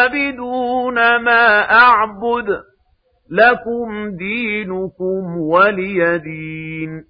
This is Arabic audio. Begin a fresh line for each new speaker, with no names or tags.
عابدون ما أعبد لكم دينكم ولي دين.